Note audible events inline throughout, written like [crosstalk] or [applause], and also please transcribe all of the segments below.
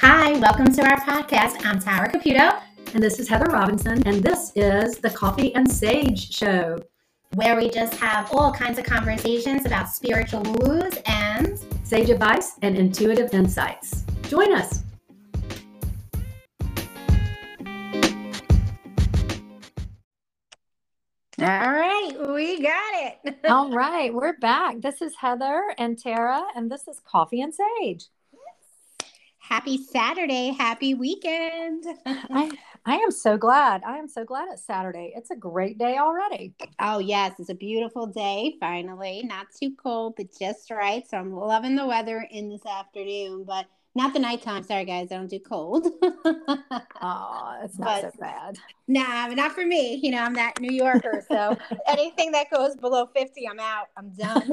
Hi, welcome to our podcast. I'm Tara Caputo. And this is Heather Robinson. And this is the Coffee and Sage Show, where we just have all kinds of conversations about spiritual woo and sage advice and intuitive insights. Join us. All right, we got it. [laughs] All right, we're back. This is Heather and Tara, and this is Coffee and Sage. Happy Saturday. Happy weekend. I, I am so glad. I am so glad it's Saturday. It's a great day already. Oh, yes. It's a beautiful day, finally. Not too cold, but just right. So I'm loving the weather in this afternoon, but not the nighttime. Sorry, guys. I don't do cold. [laughs] oh, it's not but, so bad. Nah, not for me. You know, I'm that New Yorker. So [laughs] anything that goes below 50, I'm out. I'm done.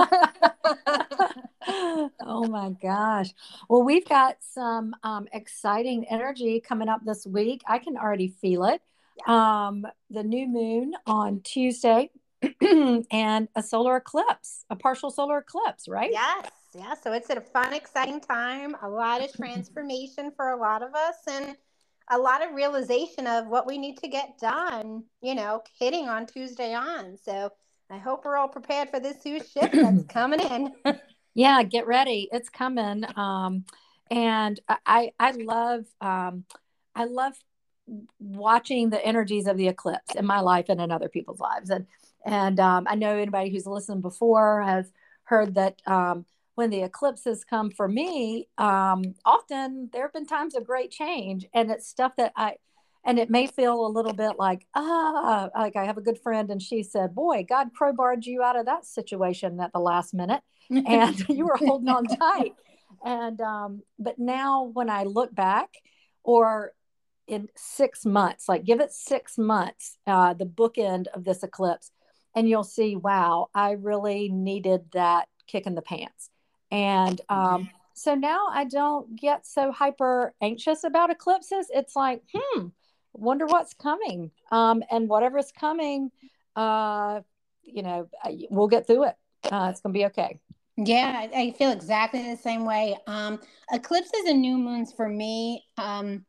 [laughs] oh my gosh. Well, we've got some um, exciting energy coming up this week. I can already feel it. Yeah. Um, the new moon on Tuesday [clears throat] and a solar eclipse, a partial solar eclipse, right? Yes yeah. So it's a fun, exciting time, a lot of transformation for a lot of us, and a lot of realization of what we need to get done, you know, hitting on Tuesday on. So I hope we're all prepared for this huge shift that's [clears throat] coming in. [laughs] yeah, get ready. It's coming. Um, and I, I love, um, I love watching the energies of the eclipse in my life and in other people's lives. And, and um, I know anybody who's listened before has heard that um, when the eclipses come for me, um, often there have been times of great change, and it's stuff that I, and it may feel a little bit like ah, like I have a good friend, and she said, "Boy, God crowbarred you out of that situation at the last minute, and [laughs] you were holding on tight." And um, but now when I look back, or in six months, like give it six months, uh, the bookend of this eclipse, and you'll see, wow, I really needed that kick in the pants and um, so now I don't get so hyper anxious about eclipses. It's like, hmm, wonder what's coming. Um, and whatever's coming, uh, you know, we'll get through it. Uh, it's going to be okay. Yeah, I, I, feel exactly the same way. Um, eclipses and new moons for me, um,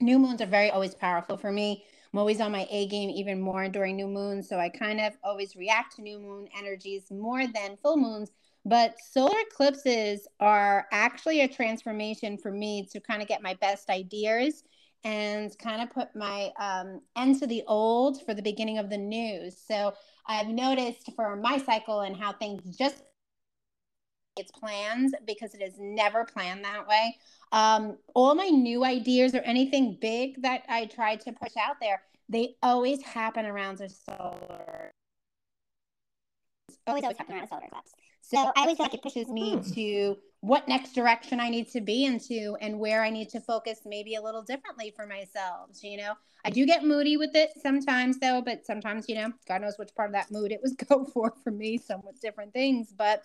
new moons are very always powerful for me. I'm always on my A game even more during new moons. So I kind of always react to new moon energies more than full moons but solar eclipses are actually a transformation for me to kind of get my best ideas and kind of put my um, end to the old for the beginning of the new. So I've noticed for my cycle and how things just it's plans because it is never planned that way. Um, all my new ideas or anything big that I try to push out there, they always happen around a solar. Always, always happen around solar eclipse. So I always feel like it pushes me hmm. to what next direction I need to be into and where I need to focus maybe a little differently for myself. You know, I do get moody with it sometimes though, but sometimes, you know, God knows which part of that mood it was [laughs] go for for me, somewhat different things. But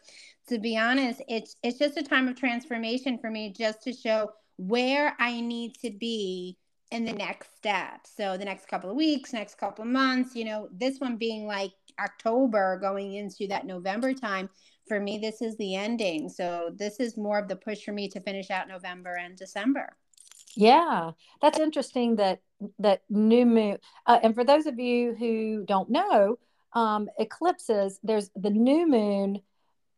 to be honest, it's it's just a time of transformation for me just to show where I need to be in the next step. So the next couple of weeks, next couple of months, you know, this one being like October going into that November time for me, this is the ending. So this is more of the push for me to finish out November and December. Yeah, that's interesting that that new moon. Uh, and for those of you who don't know, um, eclipses. There's the new moon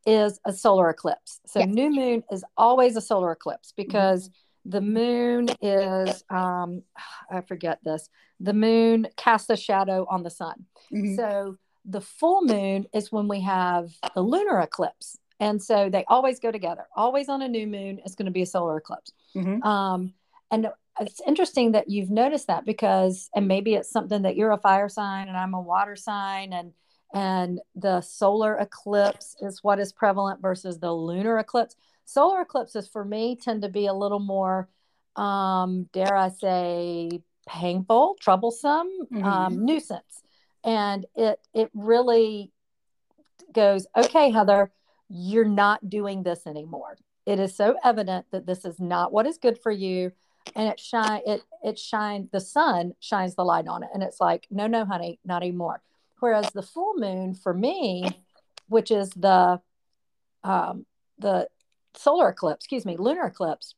is a solar eclipse. So yes. new moon is always a solar eclipse because mm-hmm. the moon is um, [sighs] I forget this. The moon casts a shadow on the sun. Mm-hmm. So the full moon is when we have the lunar eclipse. And so they always go together. Always on a new moon it's going to be a solar eclipse. Mm-hmm. Um, and it's interesting that you've noticed that because, and maybe it's something that you're a fire sign and I'm a water sign, and and the solar eclipse is what is prevalent versus the lunar eclipse. Solar eclipses for me tend to be a little more, um, dare I say, painful, troublesome, mm-hmm. um, nuisance and it it really goes okay heather you're not doing this anymore. It is so evident that this is not what is good for you and it shine it it shine the sun shines the light on it and it's like no no honey not anymore. Whereas the full moon for me which is the um the solar eclipse excuse me lunar eclipse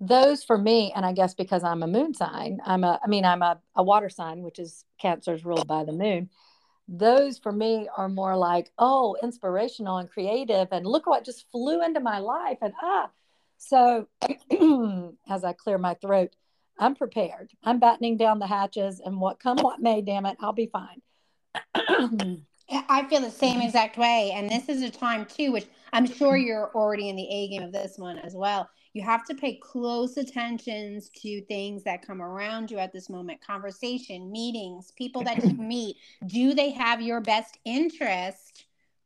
those for me, and I guess because I'm a moon sign, I'm a, I mean, I'm a, a water sign, which is Cancer's ruled by the moon. Those for me are more like, oh, inspirational and creative, and look what just flew into my life, and ah. So [clears throat] as I clear my throat, I'm prepared. I'm battening down the hatches, and what come what may, damn it, I'll be fine. [clears throat] I feel the same exact way. And this is a time too, which I'm sure you're already in the A game of this one as well you have to pay close attentions to things that come around you at this moment. Conversation meetings people that you [clears throat] meet. Do they have your best interest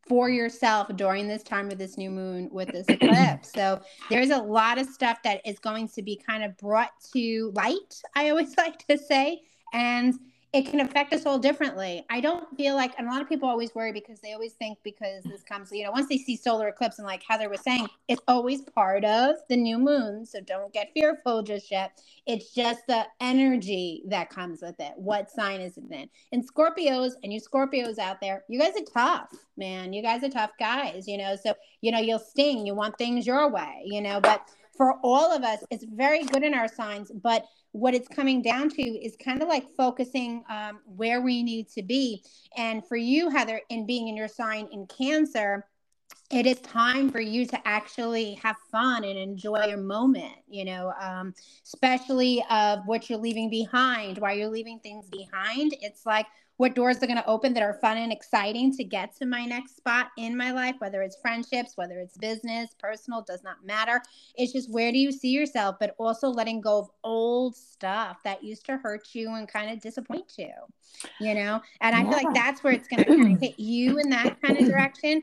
for yourself during this time of this new moon with this eclipse? [clears throat] So there's a lot of stuff that is going to be kind of brought to light i always [laughs] like to say. And it can affect us all differently. I don't feel like, and a lot of people always worry because they always think because this comes, you know, once they see solar eclipse, and like Heather was saying, it's always part of the new moon. So don't get fearful just yet. It's just the energy that comes with it. What sign is it in? And Scorpios, and you Scorpios out there, you guys are tough, man. You guys are tough guys, you know. So, you know, you'll sting, you want things your way, you know, but for all of us, it's very good in our signs, but what it's coming down to is kind of like focusing um, where we need to be. And for you, Heather, in being in your sign in Cancer, it is time for you to actually have fun and enjoy your moment you know um, especially of what you're leaving behind while you're leaving things behind it's like what doors are going to open that are fun and exciting to get to my next spot in my life, whether it's friendships, whether it's business, personal, does not matter. It's just where do you see yourself, but also letting go of old stuff that used to hurt you and kind of disappoint you, you know? And I yeah. feel like that's where it's going to kind of hit you in that kind of direction.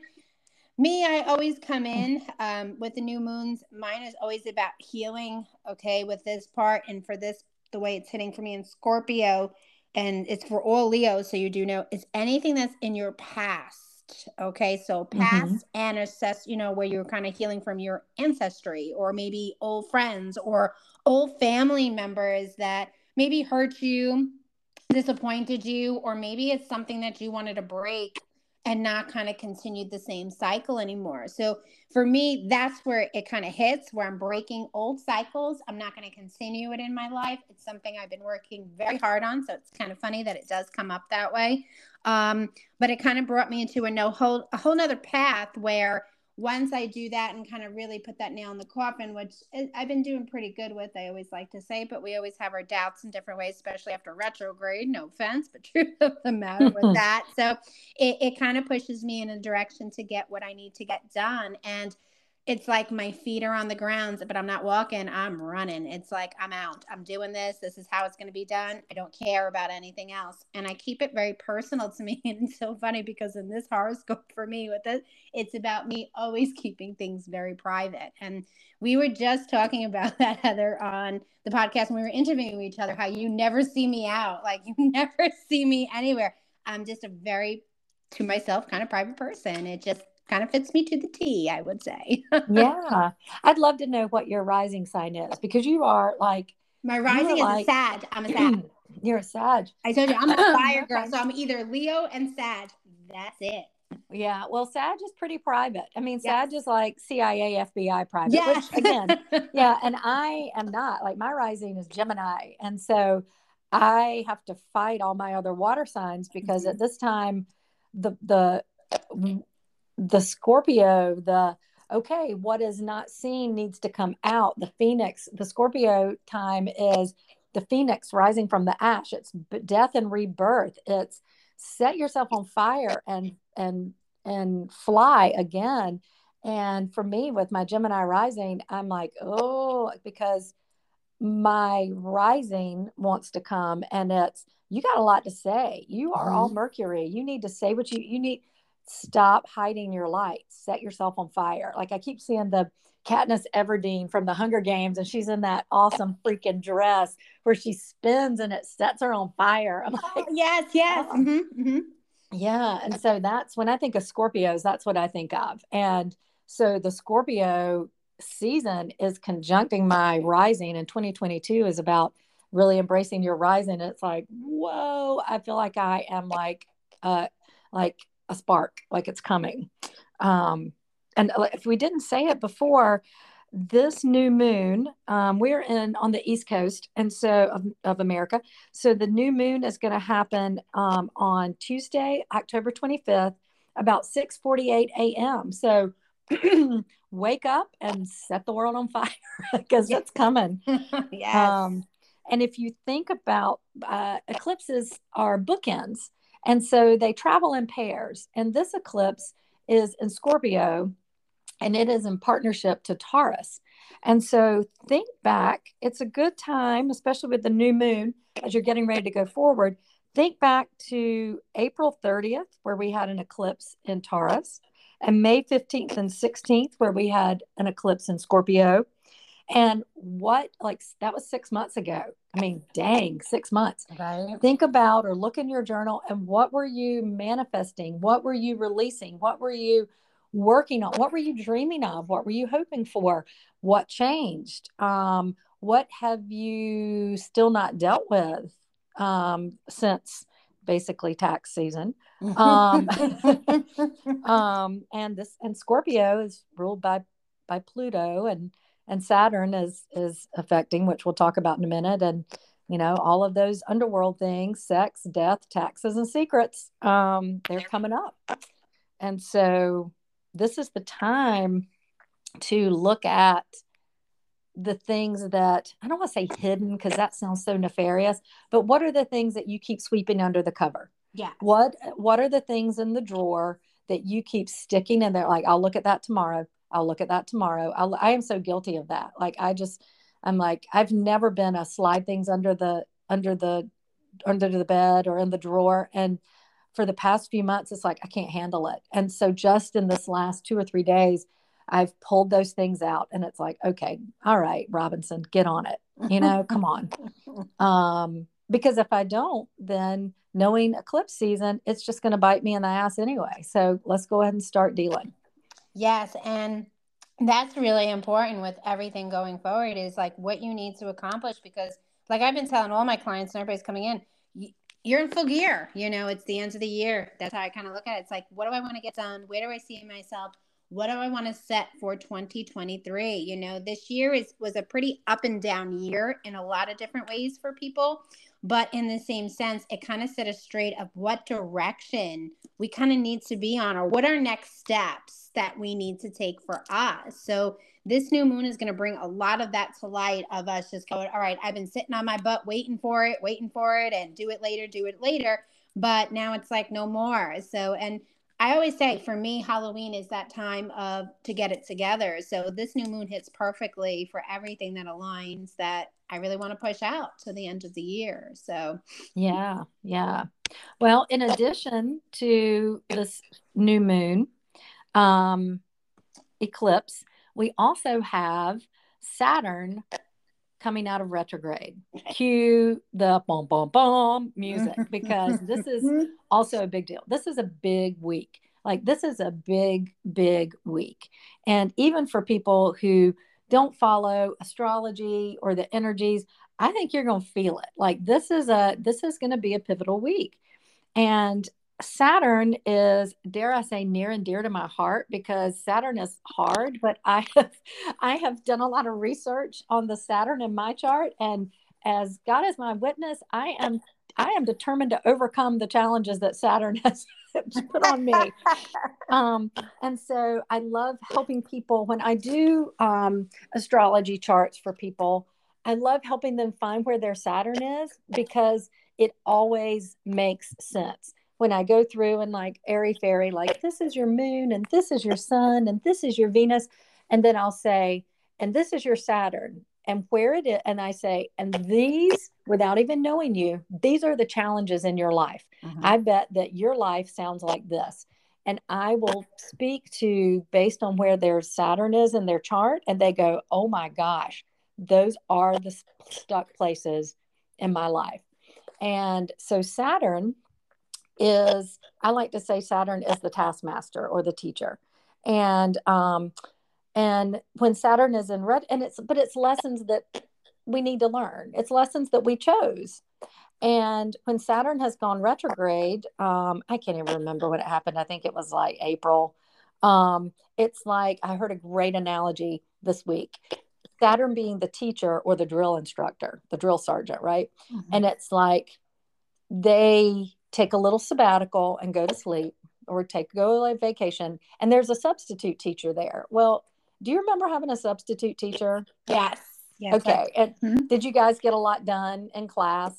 Me, I always come in um, with the new moons. Mine is always about healing, okay, with this part. And for this, the way it's hitting for me in Scorpio, and it's for all Leos, so you do know it's anything that's in your past. Okay, so mm-hmm. past mm-hmm. and assess, you know, where you're kind of healing from your ancestry, or maybe old friends or old family members that maybe hurt you, disappointed you, or maybe it's something that you wanted to break and not kind of continued the same cycle anymore. So for me, that's where it kind of hits where I'm breaking old cycles. I'm not going to continue it in my life. It's something I've been working very hard on. So it's kind of funny that it does come up that way. Um, but it kind of brought me into a no whole a whole nother path where once I do that and kind of really put that nail in the coffin, which I've been doing pretty good with, I always like to say, but we always have our doubts in different ways, especially after retrograde. No offense, but [laughs] truth of the matter with [laughs] that. So it, it kind of pushes me in a direction to get what I need to get done. And it's like my feet are on the ground, but I'm not walking, I'm running. It's like I'm out. I'm doing this. This is how it's going to be done. I don't care about anything else. And I keep it very personal to me. [laughs] And it's so funny because in this horoscope for me with it, it's about me always keeping things very private. And we were just talking about [laughs] that, Heather, on the podcast when we were interviewing each other, how you never see me out. Like you [laughs] never see me anywhere. I'm just a very to myself kind of private person. It just kind of fits me to the T, I would say. [laughs] yeah. I'd love to know what your rising sign is because you are like my rising is like, a Sag. I'm a [clears throat] Sag. You're a Sag. I told you I'm a [clears throat] fire girl. So I'm either Leo and Sag. That's it. Yeah, well, Sag is pretty private. I mean, yes. Sag is like CIA, FBI private. Yeah. Which again, [laughs] yeah, and I am not. Like my rising is Gemini, and so I have to fight all my other water signs because mm-hmm. at this time, the the the Scorpio, the okay, what is not seen needs to come out. The Phoenix, the Scorpio time is the Phoenix rising from the ash. It's death and rebirth. It's set yourself on fire and and and fly again. And for me, with my Gemini rising, I'm like, oh, because my rising wants to come, and it's you got a lot to say. You are mm-hmm. all Mercury. You need to say what you you need stop hiding your light set yourself on fire. Like i keep seeing the katniss everdeen from the hunger games and she's in that awesome freaking dress where she spins and it sets her on fire. [laughs] I'm like yes yes. Oh. mm-hmm, mm-hmm. yeah and so that's when i think of scorpios that's what i think of. And so the scorpio season is conjuncting my rising and 2022 is about really embracing your rising. It's like whoa i feel like i am like uh like a spark, like it's coming. Um, and if we didn't say it before, this new moon, um, we're in on the East Coast, and so of, of America. So the new moon is going to happen um, on Tuesday, October 25th, about 6:48 a.m. So [clears throat] wake up and set the world on fire [laughs] because it's coming. [laughs] yes. Um, and if you think about uh, eclipses are bookends, and so they travel in pairs. And this eclipse is in Scorpio, and it is in partnership to Taurus. And so think back, it's a good time, especially with the new moon as you're getting ready to go forward. Think back to April 30th, where we had an eclipse in Taurus, and May 15th and 16th, where we had an eclipse in Scorpio. And what, like, that was six months ago. I mean, dang, six months. Right. Think about or look in your journal and what were you manifesting? What were you releasing? What were you working on? What were you dreaming of? What were you hoping for? What changed? Um, what have you still not dealt with um, since basically tax season? Um, [laughs] [laughs] um, and this and Scorpio is ruled by by Pluto and and Saturn is is affecting, which we'll talk about in a minute, and you know all of those underworld things, sex, death, taxes, and secrets. Um, they're coming up, and so this is the time to look at the things that I don't want to say hidden because that sounds so nefarious, but what are the things that you keep sweeping under the cover? Yeah. What what are the things in the drawer that you keep sticking in there? Like, I'll look at that tomorrow. I'll look at that tomorrow. I'll, I am so guilty of that. Like, I just, I'm like, I've never been a slide things under the under the under the bed or in the drawer. And for the past few months, it's like I can't handle it. And so just in this last two or three days, I've pulled those things out, and it's like, okay, all right, Robinson, get on it. You know, come on. [laughs] Um, because if I don't, then knowing eclipse season, it's just going to bite me in the ass anyway. So let's go ahead and start dealing. Yes, and that's really important with everything going forward is like what you need to accomplish because like I've been telling all my clients and everybody's coming in, you're in full gear. You know, it's the end of the year. That's how I kind of look at it. It's like, what do I want to get done? Where do I see myself? What do I want to set for 2023? You know, this year is was a pretty up and down year in a lot of different ways for people. But in the same sense, it kind of set us straight of what direction we kind of need to be on or what are next steps that we need to take for us. So this new moon is going to bring a lot of that to light of us just going, all right, I've been sitting on my butt waiting for it, waiting for it, and do it later, do it later. But now it's like no more. So, and I always say for me, Halloween is that time of to get it together. So this new moon hits perfectly for everything that aligns that I really want to push out to the end of the year. So yeah, yeah. Well, in addition to this new moon um, eclipse, we also have Saturn coming out of retrograde. Cue the boom, boom, boom music because this is [laughs] also a big deal. This is a big week. Like, this is a big, big week. And even for people who don't follow astrology or the energies, I think you're going to feel it. Like, this is a, this is going to be a pivotal week. And Saturn is, dare I say, near and dear to my heart because Saturn is hard. But I [laughs] have, I have done a lot of research on the Saturn in my chart, and as God is my witness, I am, I am determined to overcome the challenges that Saturn [laughs] has put on me. [laughs] Um, and so I love helping people when I do um, astrology charts for people. I love helping them find where their Saturn is because it always makes sense when I go through and like airy fairy, like this is your moon and this is your sun and this is your Venus. And then I'll say, and this is your Saturn and where it is. And I say, and these, without even knowing you, these are the challenges in your life. Mm-hmm. I bet that your life sounds like this. And I will speak to based on where their Saturn is in their chart. And they go, oh my gosh, those are the stuck places in my life. And so Saturn is I like to say Saturn is the taskmaster or the teacher. And um and when Saturn is in red and it's but it's lessons that we need to learn. It's lessons that we chose. And when Saturn has gone retrograde, um, I can't even remember when it happened. I think it was like April. Um, it's like I heard a great analogy. this week. Saturn being the teacher or the drill instructor, the drill sergeant, right? Mm-hmm. And it's like they take a little sabbatical and go to sleep or take go on vacation and there's a substitute teacher there. Well, do you remember having a substitute teacher? Yes. Yes. Okay. And mm-hmm. did you guys get a lot done in class?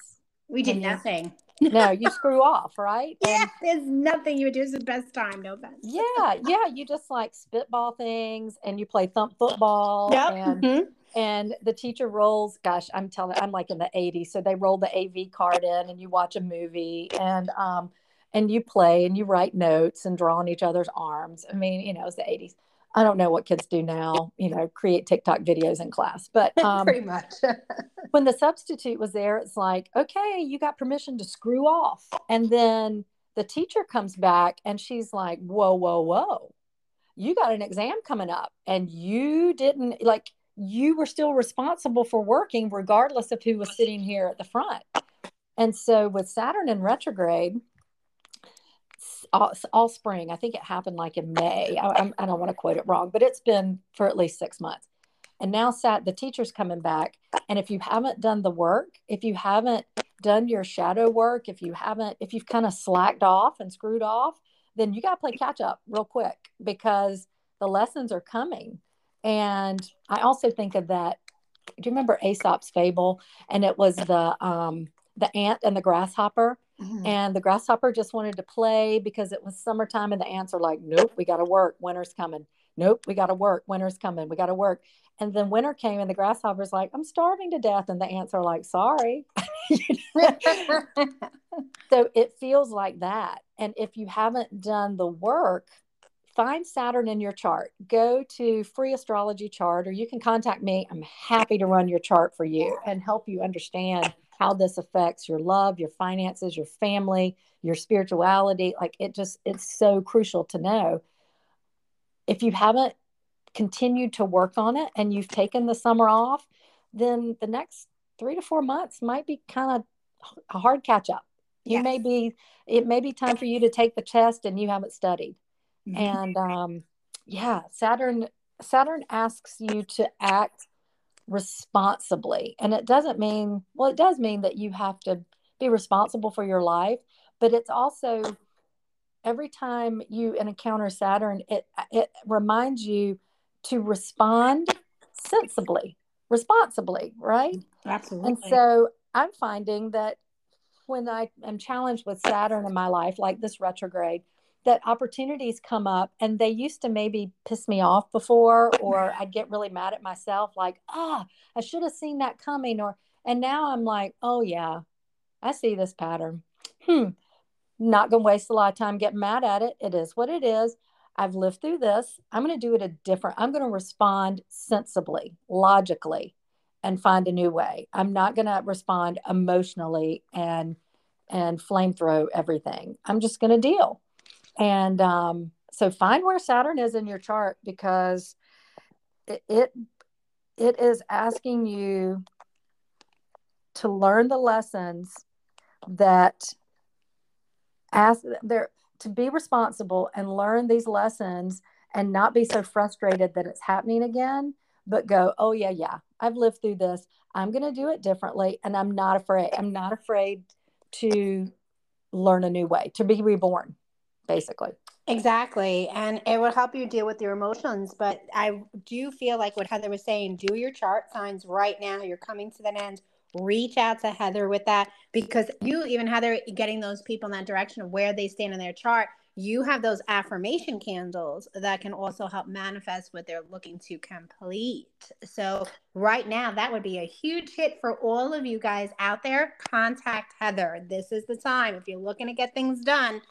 We did nothing. [laughs] no, you screw off, right? [laughs] Yeah, and, there's nothing you would do. It's the best time, no offense. yeah, yeah. You just like spitball things and you play thump football. Yep. And, mm-hmm. And the teacher rolls, gosh, I'm telling I'm like in the 80s. So they roll the AV card in and you watch a movie and um and you play and you write notes and draw on each other's arms. I mean, you know, it's the 80s. I don't know what kids do now, you know, create TikTok videos in class, but [laughs] um, pretty much. [laughs] when the substitute was there, it's like, okay, you got permission to screw off. And then the teacher comes back and she's like, whoa, whoa, whoa, you got an exam coming up and you didn't like, you were still responsible for working regardless of who was sitting here at the front. And so with Saturn in retrograde, all, all, spring. I think it happened like in May. I, I, don't want to quote it wrong, but it's been for at least six months. And now, sat the teacher's coming back. And if you haven't done the work, if you haven't done your shadow work, if you haven't, if you've kind of slacked off and screwed off, then you got to play catch up real quick because the lessons are coming. And I also think of that. Do you remember Aesop's fable? And it was the um, the ant and the grasshopper Mm-hmm. And the grasshopper just wanted to play because it was summertime, and the ants are like, Nope, we got to work. Winter's coming. Nope, we got to work. Winter's coming. We got to work. And then winter came, and the grasshopper's like, I'm starving to death. And the ants are like, Sorry. [laughs] [laughs] so it feels like that. And if you haven't done the work, find Saturn in your chart. Go to free astrology chart, or you can contact me. I'm happy to run your chart for you and help you understand how this affects your love, your finances, your family, your spirituality. Like it just, it's so crucial to know. If you haven't continued to work on it and you've taken the summer off, then the next three to four months might be kind of a hard catch up. You yes. may be, it may be time for you to take the test and you haven't studied. Mm-hmm. And um, yeah, Saturn, Saturn asks you to act responsibly. And it doesn't mean, well, it does mean that you have to be responsible for your life, but it's also every time you encounter Saturn, it it reminds you to respond sensibly, responsibly, right? Absolutely. And so I'm finding that when I am challenged with Saturn in my life, like this retrograde, that opportunities come up and they used to maybe piss me off before or [laughs] I'd get really mad at myself like ah I should have seen that coming or and now I'm like oh yeah I see this pattern. Hmm not going to waste a lot of time getting mad at it. It is what it is. I've lived through this. I'm going to do it a different I'm going to respond sensibly logically and find a new way. I'm not going to respond emotionally and and flamethrow everything. I'm just going to deal and um, so find where Saturn is in your chart because it, it it is asking you to learn the lessons that ask there to be responsible and learn these lessons and not be so frustrated that it's happening again but go oh yeah yeah i've lived through this. I'm going to do it differently and i'm not afraid i'm not afraid to learn a new way to be reborn basically. Exactly. And it will help you deal with your emotions. But I do feel like what Heather was saying do your chart signs right now. You're coming to the end. Reach out to Heather with that because you, even Heather, getting those people in that direction of where they stand in their chart, you have those affirmation candles that can also help manifest what they're looking to complete. So, right now, that would be a huge hit for all of you guys out there. Contact Heather. This is the time. If you're looking to get things done,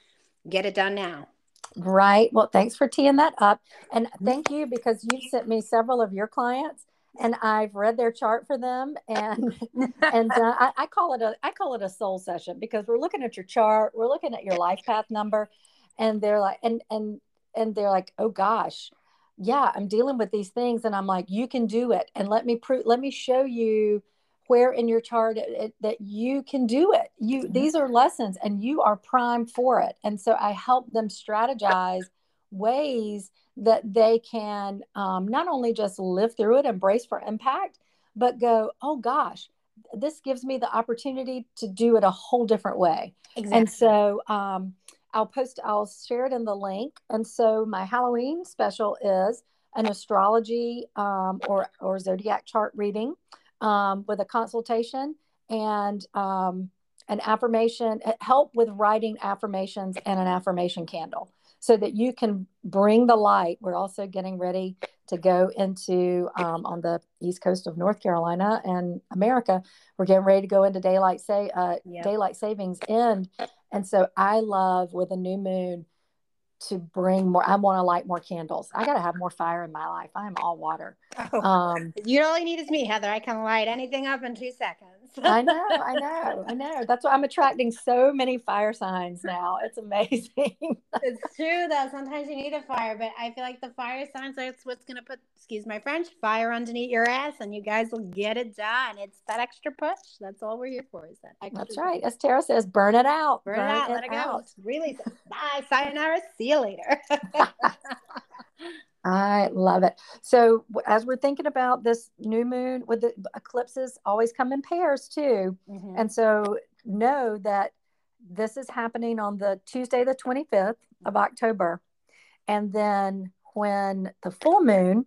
get it done now. Right. Well, thanks for teeing that up. And thank you because you've sent me several of your clients and I've read their chart for them. And [laughs] and uh, I, I call it a I call it a soul session because we're looking at your chart, we're looking at your life path number, and they're like and and and they're like, oh gosh, yeah, I'm dealing with these things, and I'm like, you can do it, and let me prove, let me show you where in your chart it, it, that you can do it you mm-hmm. these are lessons and you are primed for it and so i help them strategize ways that they can um, not only just live through it, embrace for impact, but go, oh gosh, this gives me the opportunity to do it a whole different way. Exactly. And so um, I'll post, I'll share it in the link. And so my Halloween special is an astrology um, or, or zodiac chart reading um, with a consultation and um, an affirmation, help with writing affirmations and an affirmation candle so that you can bring the light. We're also getting ready to go into um, on the east coast of North Carolina and America. We're getting ready to go into daylight say uh, yep. daylight savings end, and so I love with a new moon to bring more. I want to light more candles. I got to have more fire in my life. I am all water. [laughs] Oh, um, you all you need is me, Heather. I can light anything up in two seconds. I know, [laughs] I know, I know. That's why I'm attracting so many fire signs now. It's amazing. [laughs] it's true though. Sometimes you need a fire, but I feel like the fire signs that's what's gonna put, excuse my French, fire underneath your ass, and you guys will get it done. It's that extra push. That's all we're here for. Is that? That's right. As Tara says, burn it out. Burn, burn it out. It let it out. go. Really. [laughs] Bye. Sayonara. See you later. I love it. So as we're thinking about this new moon with the eclipses always come in pairs too. Mm-hmm. And so know that this is happening on the Tuesday the 25th of October. And then when the full moon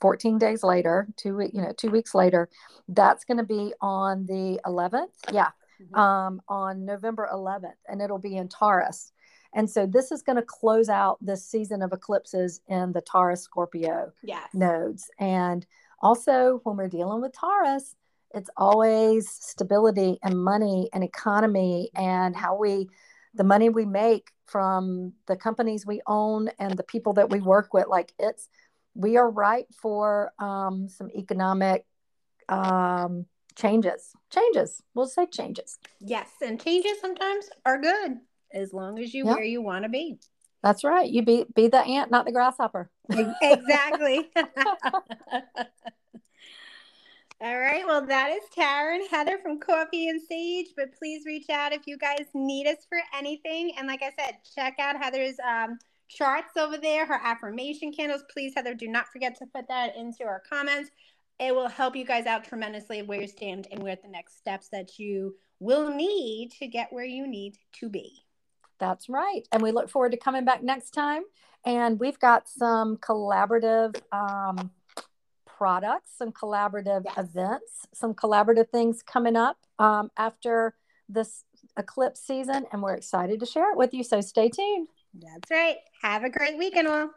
14 days later, two you know, 2 weeks later, that's going to be on the 11th. Yeah. Mm-hmm. Um, on November 11th and it'll be in Taurus. And so this is going to close out this season of eclipses in the Taurus Scorpio yes. nodes. And also, when we're dealing with Taurus, it's always stability and money and economy and how we, the money we make from the companies we own and the people that we work with. Like it's, we are ripe for um, some economic um, changes. Changes. We'll say changes. Yes. And changes sometimes are good as long as you yep. where you want to be. That's right. You be be the ant, not the grasshopper. exactly. [laughs] [laughs] All right. Well, that is Tara and Heather from Coffee and Sage. But please reach out if you guys need us for anything. And like I said, check out Heather's um, charts over there, her affirmation candles. Please, Heather, do not forget to put that into our comments. It will help you guys out tremendously where you stand and where the next steps that you will need to get where you need to be. That's right. And we look forward to coming back next time. And we've got some collaborative um, products, some collaborative yes. events, some collaborative things coming up um, after this eclipse season. And we're excited to share it with you. So stay tuned. That's right. Have a great weekend, all.